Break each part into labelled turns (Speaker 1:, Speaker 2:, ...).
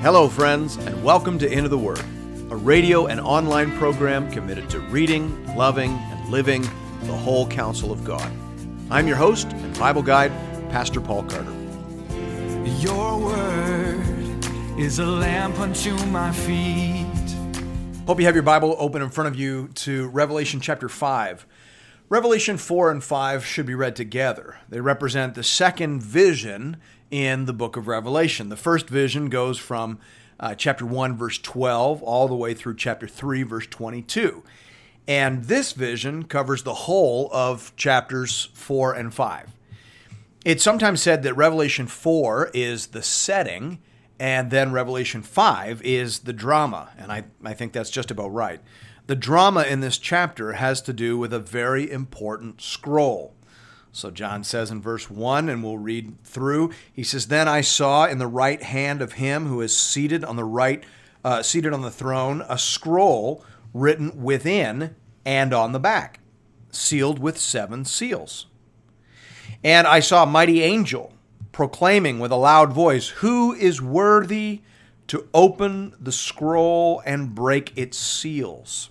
Speaker 1: Hello, friends, and welcome to Into the Word, a radio and online program committed to reading, loving, and living the whole counsel of God. I'm your host and Bible guide, Pastor Paul Carter.
Speaker 2: Your word is a lamp unto my feet.
Speaker 1: Hope you have your Bible open in front of you to Revelation chapter 5. Revelation 4 and 5 should be read together. They represent the second vision in the book of Revelation. The first vision goes from uh, chapter 1, verse 12, all the way through chapter 3, verse 22. And this vision covers the whole of chapters 4 and 5. It's sometimes said that Revelation 4 is the setting, and then Revelation 5 is the drama. And I, I think that's just about right. The drama in this chapter has to do with a very important scroll. So John says in verse 1, and we'll read through, he says, Then I saw in the right hand of him who is seated on the right, uh, seated on the throne, a scroll written within and on the back, sealed with seven seals. And I saw a mighty angel proclaiming with a loud voice, Who is worthy to open the scroll and break its seals?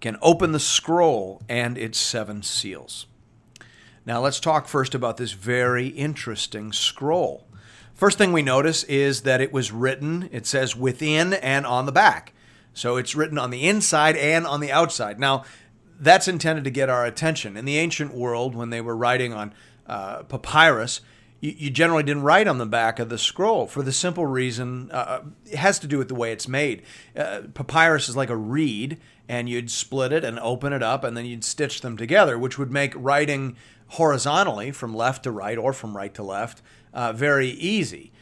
Speaker 1: can open the scroll and its seven seals. Now, let's talk first about this very interesting scroll. First thing we notice is that it was written, it says within and on the back. So it's written on the inside and on the outside. Now, that's intended to get our attention. In the ancient world, when they were writing on uh, papyrus, you, you, generally didn't write on the back of the scroll for the simple reason uh, uh, it has to do with the way it's made. Uh, papyrus is like a reed, and you'd split it and open it up, and then you'd stitch them together, which would make writing horizontally from left to right or from right to left uh, very easy.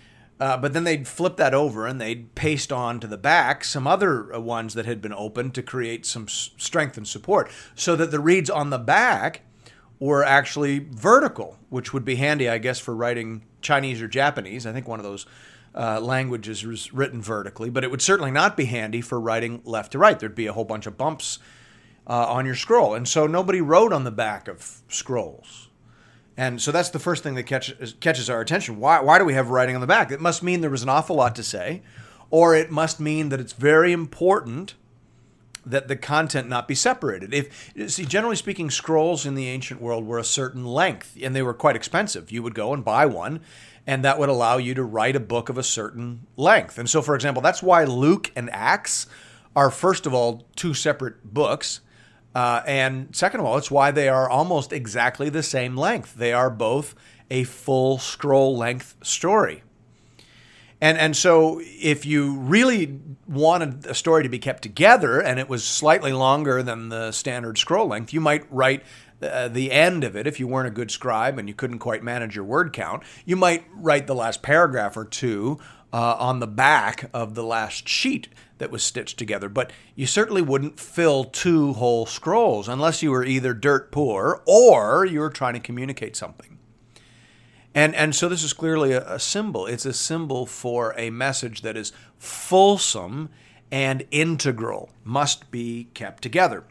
Speaker 1: Uh, but then they'd flip that over and they'd paste on to the back some other uh, ones that had been opened to create some s- strength and support so that the reeds on the back were actually vertical, which would be handy, I guess, for writing Chinese or Japanese. I think one of those uh, languages was written vertically, but it would certainly not be handy for writing left to right. There'd be a whole bunch of bumps uh, on your scroll. And so nobody wrote on the back of scrolls. And so that's the first thing that catches, catches our attention. Why, why do we have writing on the back? It must mean there was an awful lot to say, or it must mean that it's very important that the content not be separated. If see, generally speaking, scrolls in the ancient world were a certain length, and they were quite expensive. You would go and buy one, and that would allow you to write a book of a certain length. And so, for example, that's why Luke and Acts are first of all two separate books uh, and second of all, it's why they are almost exactly the same length. They are both a full scroll length story. And, and so, if you really wanted a story to be kept together and it was slightly longer than the standard scroll length, you might write uh, the end of it if you weren't a good scribe and you couldn't quite manage your word count. You might write the last paragraph or two uh, on the back of the last sheet that was stitched together, but you certainly wouldn't fill two whole scrolls unless you were either dirt poor or you were trying to communicate something. And, and so this is clearly a, a symbol. It's a symbol for a message that is fulsome and integral, must be kept together.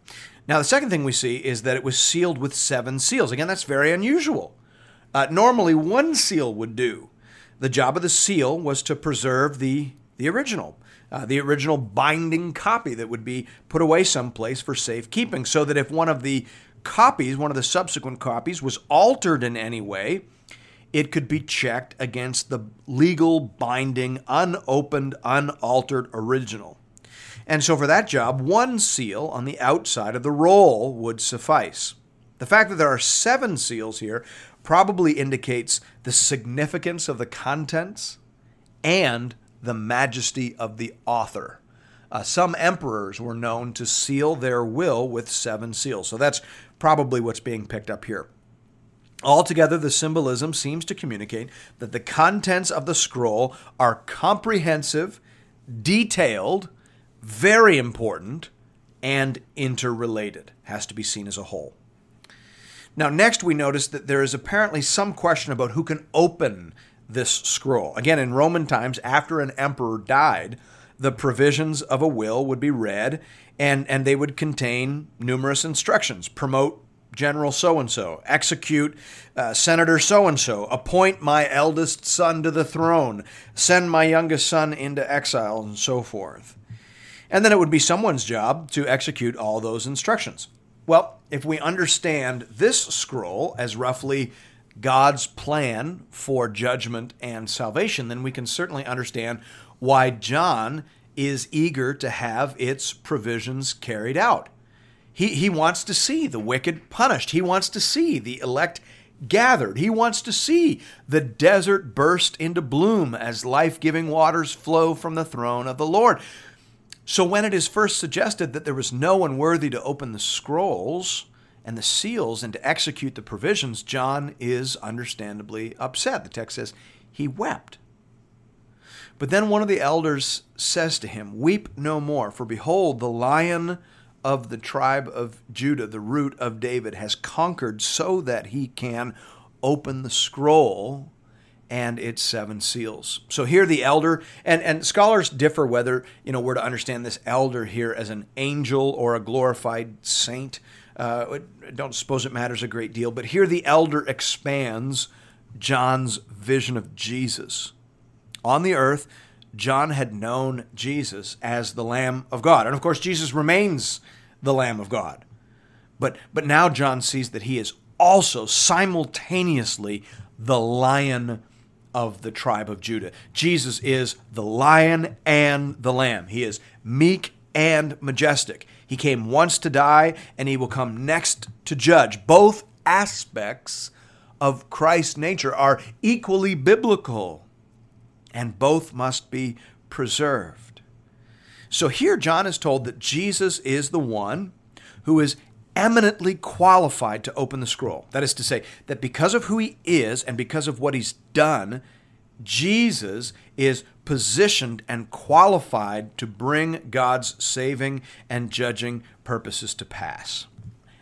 Speaker 1: Now, the second thing we see is that it was sealed with seven seals. Again, that's very unusual. Uh, normally, one seal would do. The job of the seal was to preserve the, the original uh, the original binding copy that would be put away someplace for safekeeping, so that if one of the copies, one of the subsequent copies, was altered in any way, it could be checked against the legal binding, unopened, unaltered original. And so, for that job, one seal on the outside of the roll would suffice. The fact that there are seven seals here probably indicates the significance of the contents and the majesty of the author. Uh, some emperors were known to seal their will with seven seals. So that's probably what's being picked up here. Altogether, the symbolism seems to communicate that the contents of the scroll are comprehensive detailed, very important, and interrelated. Has to be seen as a whole. Now, next we notice that there is apparently some question about who can open this scroll. Again, in Roman times, after an emperor died, the provisions of a will would be read and, and they would contain numerous instructions promote General so and so, execute uh, Senator so and so, appoint my eldest son to the throne, send my youngest son into exile, and so forth. And then it would be someone's job to execute all those instructions. Well, if we understand this scroll as roughly God's plan for judgment and salvation, then we can certainly understand why John is eager to have its provisions carried out. He, he wants to see the wicked punished. He wants to see the elect gathered. He wants to see the desert burst into bloom as life giving waters flow from the throne of the Lord. So, when it is first suggested that there was no one worthy to open the scrolls and the seals and to execute the provisions, John is understandably upset. The text says he wept. But then one of the elders says to him, Weep no more, for behold, the lion of the tribe of Judah, the root of David, has conquered so that he can open the scroll and its seven seals. So here the elder, and, and scholars differ whether, you know, we're to understand this elder here as an angel or a glorified saint. Uh, I don't suppose it matters a great deal, but here the elder expands John's vision of Jesus. On the earth, John had known Jesus as the Lamb of God. And of course, Jesus remains the Lamb of God. But, but now John sees that he is also simultaneously the Lion of the tribe of Judah. Jesus is the Lion and the Lamb. He is meek and majestic. He came once to die, and he will come next to judge. Both aspects of Christ's nature are equally biblical, and both must be preserved. So here, John is told that Jesus is the one who is eminently qualified to open the scroll. That is to say, that because of who he is and because of what he's done, Jesus is positioned and qualified to bring God's saving and judging purposes to pass.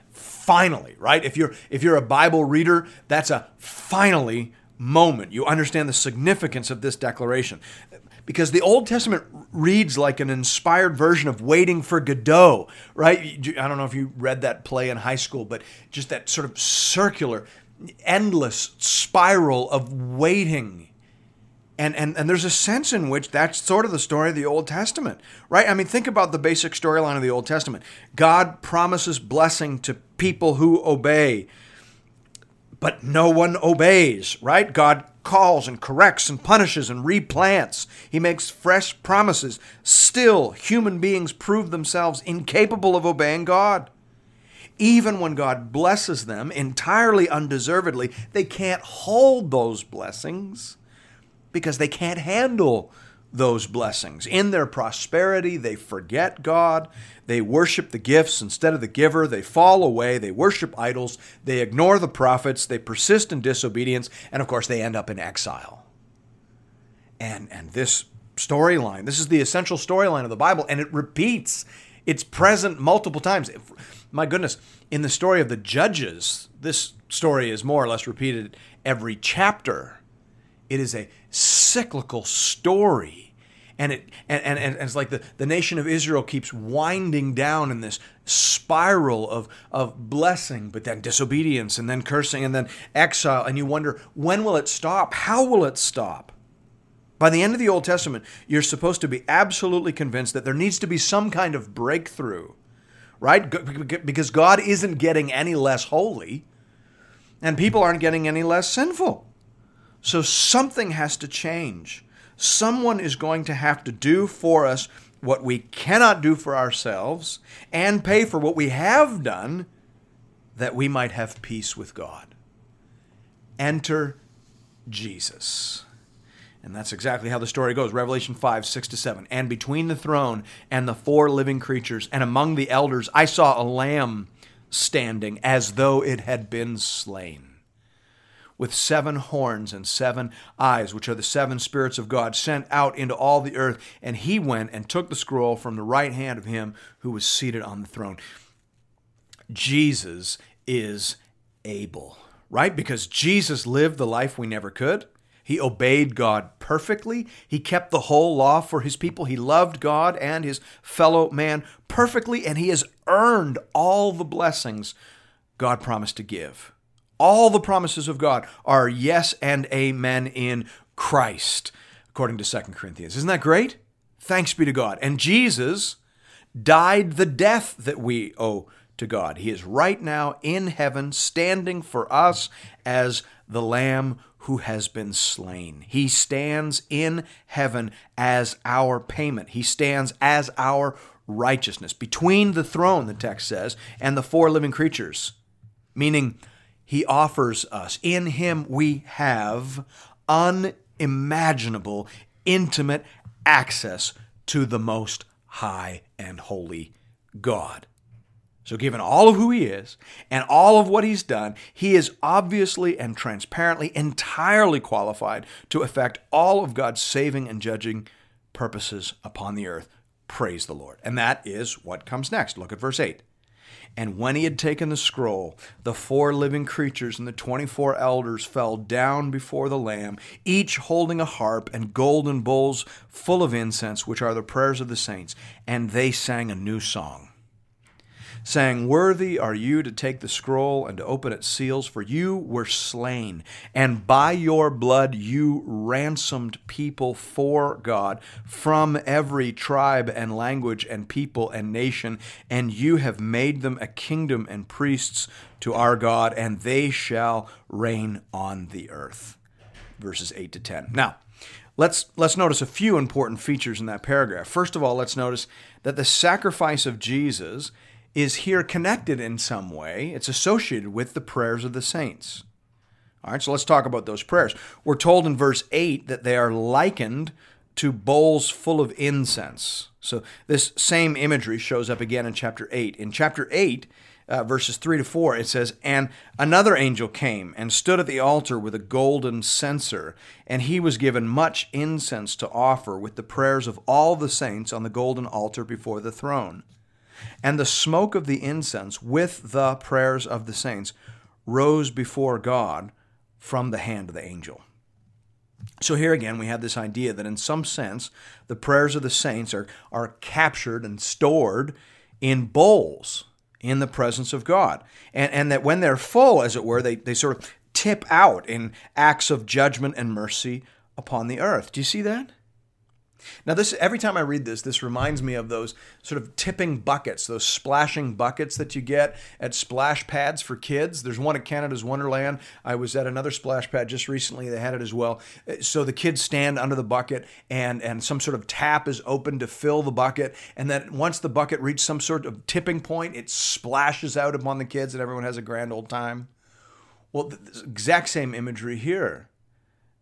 Speaker 1: Finally, right? If you're if you're a Bible reader, that's a finally moment. You understand the significance of this declaration because the Old Testament reads like an inspired version of Waiting for Godot, right? I don't know if you read that play in high school, but just that sort of circular, endless spiral of waiting. And, and, and there's a sense in which that's sort of the story of the Old Testament, right? I mean, think about the basic storyline of the Old Testament. God promises blessing to people who obey, but no one obeys, right? God calls and corrects and punishes and replants. He makes fresh promises. Still, human beings prove themselves incapable of obeying God. Even when God blesses them entirely undeservedly, they can't hold those blessings because they can't handle those blessings. In their prosperity, they forget God. They worship the gifts instead of the giver. They fall away. They worship idols. They ignore the prophets. They persist in disobedience. And of course, they end up in exile. And, and this storyline, this is the essential storyline of the Bible, and it repeats. It's present multiple times. My goodness, in the story of the judges, this story is more or less repeated every chapter. It is a cyclical story and it and, and, and it's like the, the nation of Israel keeps winding down in this spiral of of blessing, but then disobedience and then cursing and then exile, and you wonder when will it stop? How will it stop? By the end of the Old Testament, you're supposed to be absolutely convinced that there needs to be some kind of breakthrough, right? Because God isn't getting any less holy, and people aren't getting any less sinful. So something has to change someone is going to have to do for us what we cannot do for ourselves and pay for what we have done that we might have peace with God. Enter Jesus. And that's exactly how the story goes. Revelation 5, 6 to 7. And between the throne and the four living creatures and among the elders, I saw a lamb standing as though it had been slain with seven horns and seven eyes, which are the seven spirits of God, sent out into all the earth. And he went and took the scroll from the right hand of him who was seated on the throne. Jesus is able, right? Because Jesus lived the life we never could. He obeyed God perfectly. He kept the whole law for his people. He loved God and his fellow man perfectly, and he has earned all the blessings God promised to give. All the promises of God are yes and amen in Christ, according to 2 Corinthians. Isn't that great? Thanks be to God. And Jesus died the death that we owe to God. He is right now in heaven, standing for us as the Lamb who has been slain. He stands in heaven as our payment, He stands as our righteousness between the throne, the text says, and the four living creatures, meaning He offers us. In Him we have unimaginable, intimate access to the Most High and Holy God. So, given all of who he is and all of what he's done, he is obviously and transparently entirely qualified to effect all of God's saving and judging purposes upon the earth. Praise the Lord. And that is what comes next. Look at verse 8. And when he had taken the scroll, the four living creatures and the 24 elders fell down before the Lamb, each holding a harp and golden bowls full of incense, which are the prayers of the saints. And they sang a new song saying, Worthy are you to take the scroll and to open its seals, for you were slain, and by your blood you ransomed people for God from every tribe and language and people and nation, and you have made them a kingdom and priests to our God, and they shall reign on the earth. Verses 8 to 10. Now, let's let's notice a few important features in that paragraph. First of all, let's notice that the sacrifice of Jesus is here connected in some way. It's associated with the prayers of the saints. All right, so let's talk about those prayers. We're told in verse 8 that they are likened to bowls full of incense. So this same imagery shows up again in chapter 8. In chapter 8, uh, verses 3 to 4, it says, And another angel came and stood at the altar with a golden censer, and he was given much incense to offer with the prayers of all the saints on the golden altar before the throne. And the smoke of the incense with the prayers of the saints rose before God from the hand of the angel. So here again, we have this idea that in some sense, the prayers of the saints are, are captured and stored in bowls in the presence of God. And, and that when they're full, as it were, they, they sort of tip out in acts of judgment and mercy upon the earth. Do you see that? Now, this every time I read this, this reminds me of those sort of tipping buckets, those splashing buckets that you get at splash pads for kids. There's one at Canada's Wonderland. I was at another splash pad just recently. They had it as well. Uh, so the kids stand under the bucket, and and some sort of tap is open to fill the bucket, and then once the bucket reaches some sort of tipping point, it splashes out upon the kids, and everyone has a grand old time. Well, the exact same imagery here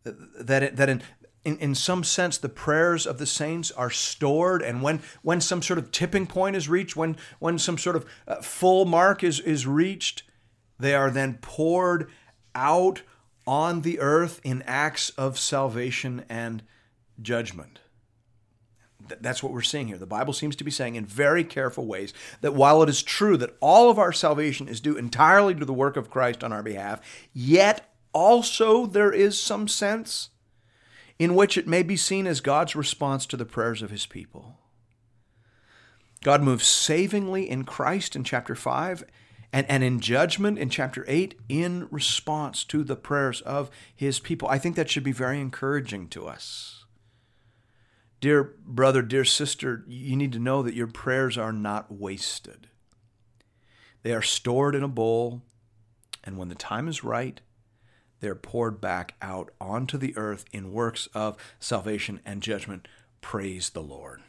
Speaker 1: that that in in, in some sense, the prayers of the saints are stored, and when, when some sort of tipping point is reached, when, when some sort of uh, full mark is, is reached, they are then poured out on the earth in acts of salvation and judgment. That's what we're seeing here. The Bible seems to be saying in very careful ways that while it is true that all of our salvation is due entirely to the work of Christ on our behalf, yet also there is some sense in which it may be seen as God's response to the prayers of his people. God moves savingly in Christ in chapter 5 and, and in judgment in chapter 8 in response to the prayers of his people. I think that should be very encouraging to us. Dear brother, dear sister, you need to know that your prayers are not wasted. They are stored in a bowl, and when the time is right, they're poured back out onto the earth in works of salvation and judgment. Praise the Lord.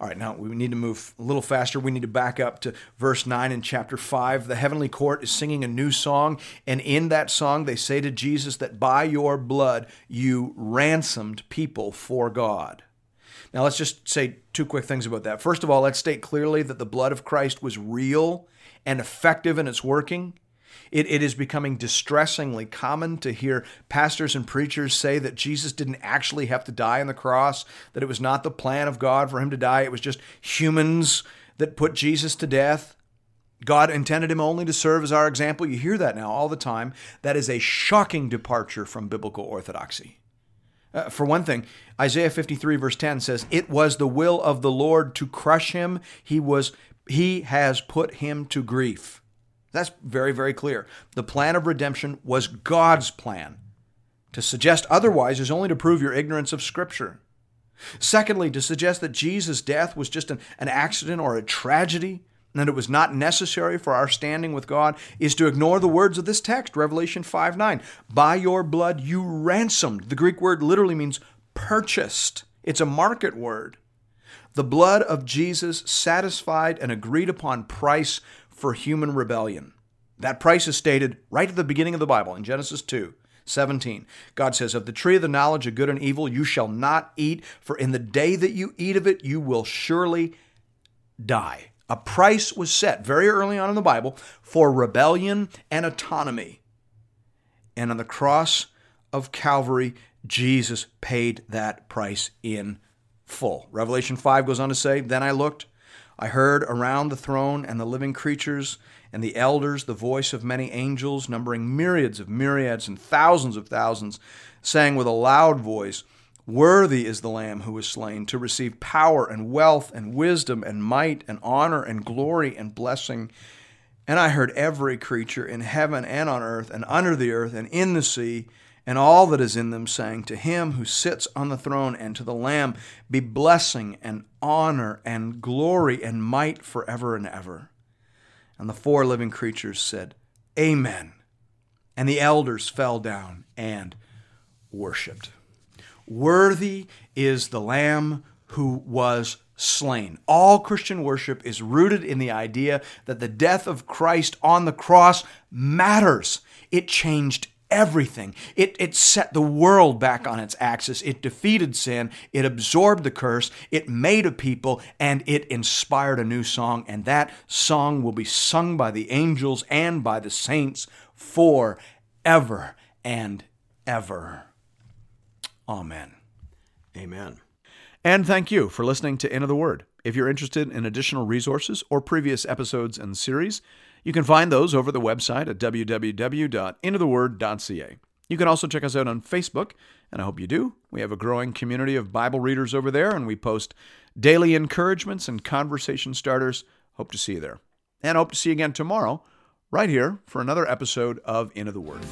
Speaker 1: All right, now we need to move a little faster. We need to back up to verse 9 in chapter 5. The heavenly court is singing a new song, and in that song they say to Jesus that by your blood you ransomed people for God. Now let's just say two quick things about that. First of all, let's state clearly that the blood of Christ was real and effective in its working. It, it is becoming distressingly common to hear pastors and preachers say that Jesus didn't actually have to die on the cross, that it was not the plan of God for him to die, it was just humans that put Jesus to death. God intended him only to serve as our example. You hear that now all the time. That is a shocking departure from biblical orthodoxy. Uh, for one thing, Isaiah 53 verse 10 says, "It was the will of the Lord to crush him. He was he has put him to grief." That's very very clear. The plan of redemption was God's plan. To suggest otherwise is only to prove your ignorance of scripture. Secondly, to suggest that Jesus' death was just an, an accident or a tragedy and that it was not necessary for our standing with God is to ignore the words of this text, Revelation 5 9. By your blood you ransomed. The Greek word literally means purchased, it's a market word. The blood of Jesus satisfied an agreed upon price for human rebellion. That price is stated right at the beginning of the Bible in Genesis 2. 17. God says, Of the tree of the knowledge of good and evil you shall not eat, for in the day that you eat of it you will surely die. A price was set very early on in the Bible for rebellion and autonomy. And on the cross of Calvary, Jesus paid that price in full. Revelation 5 goes on to say, Then I looked, I heard around the throne and the living creatures and the elders the voice of many angels, numbering myriads of myriads and thousands of thousands, saying with a loud voice, Worthy is the Lamb who was slain to receive power and wealth and wisdom and might and honor and glory and blessing. And I heard every creature in heaven and on earth and under the earth and in the sea and all that is in them saying, To him who sits on the throne and to the Lamb be blessing and honor and glory and might forever and ever. And the four living creatures said, Amen. And the elders fell down and worshiped. Worthy is the Lamb who was slain. All Christian worship is rooted in the idea that the death of Christ on the cross matters. It changed everything. It, it set the world back on its axis. It defeated sin. It absorbed the curse. It made a people and it inspired a new song. And that song will be sung by the angels and by the saints forever and ever. Amen.
Speaker 3: Amen.
Speaker 1: And thank you for listening to Into the Word. If you're interested in additional resources or previous episodes and series, you can find those over the website at www.intotheword.ca. You can also check us out on Facebook, and I hope you do. We have a growing community of Bible readers over there, and we post daily encouragements and conversation starters. Hope to see you there. And hope to see you again tomorrow, right here, for another episode of Into the Word.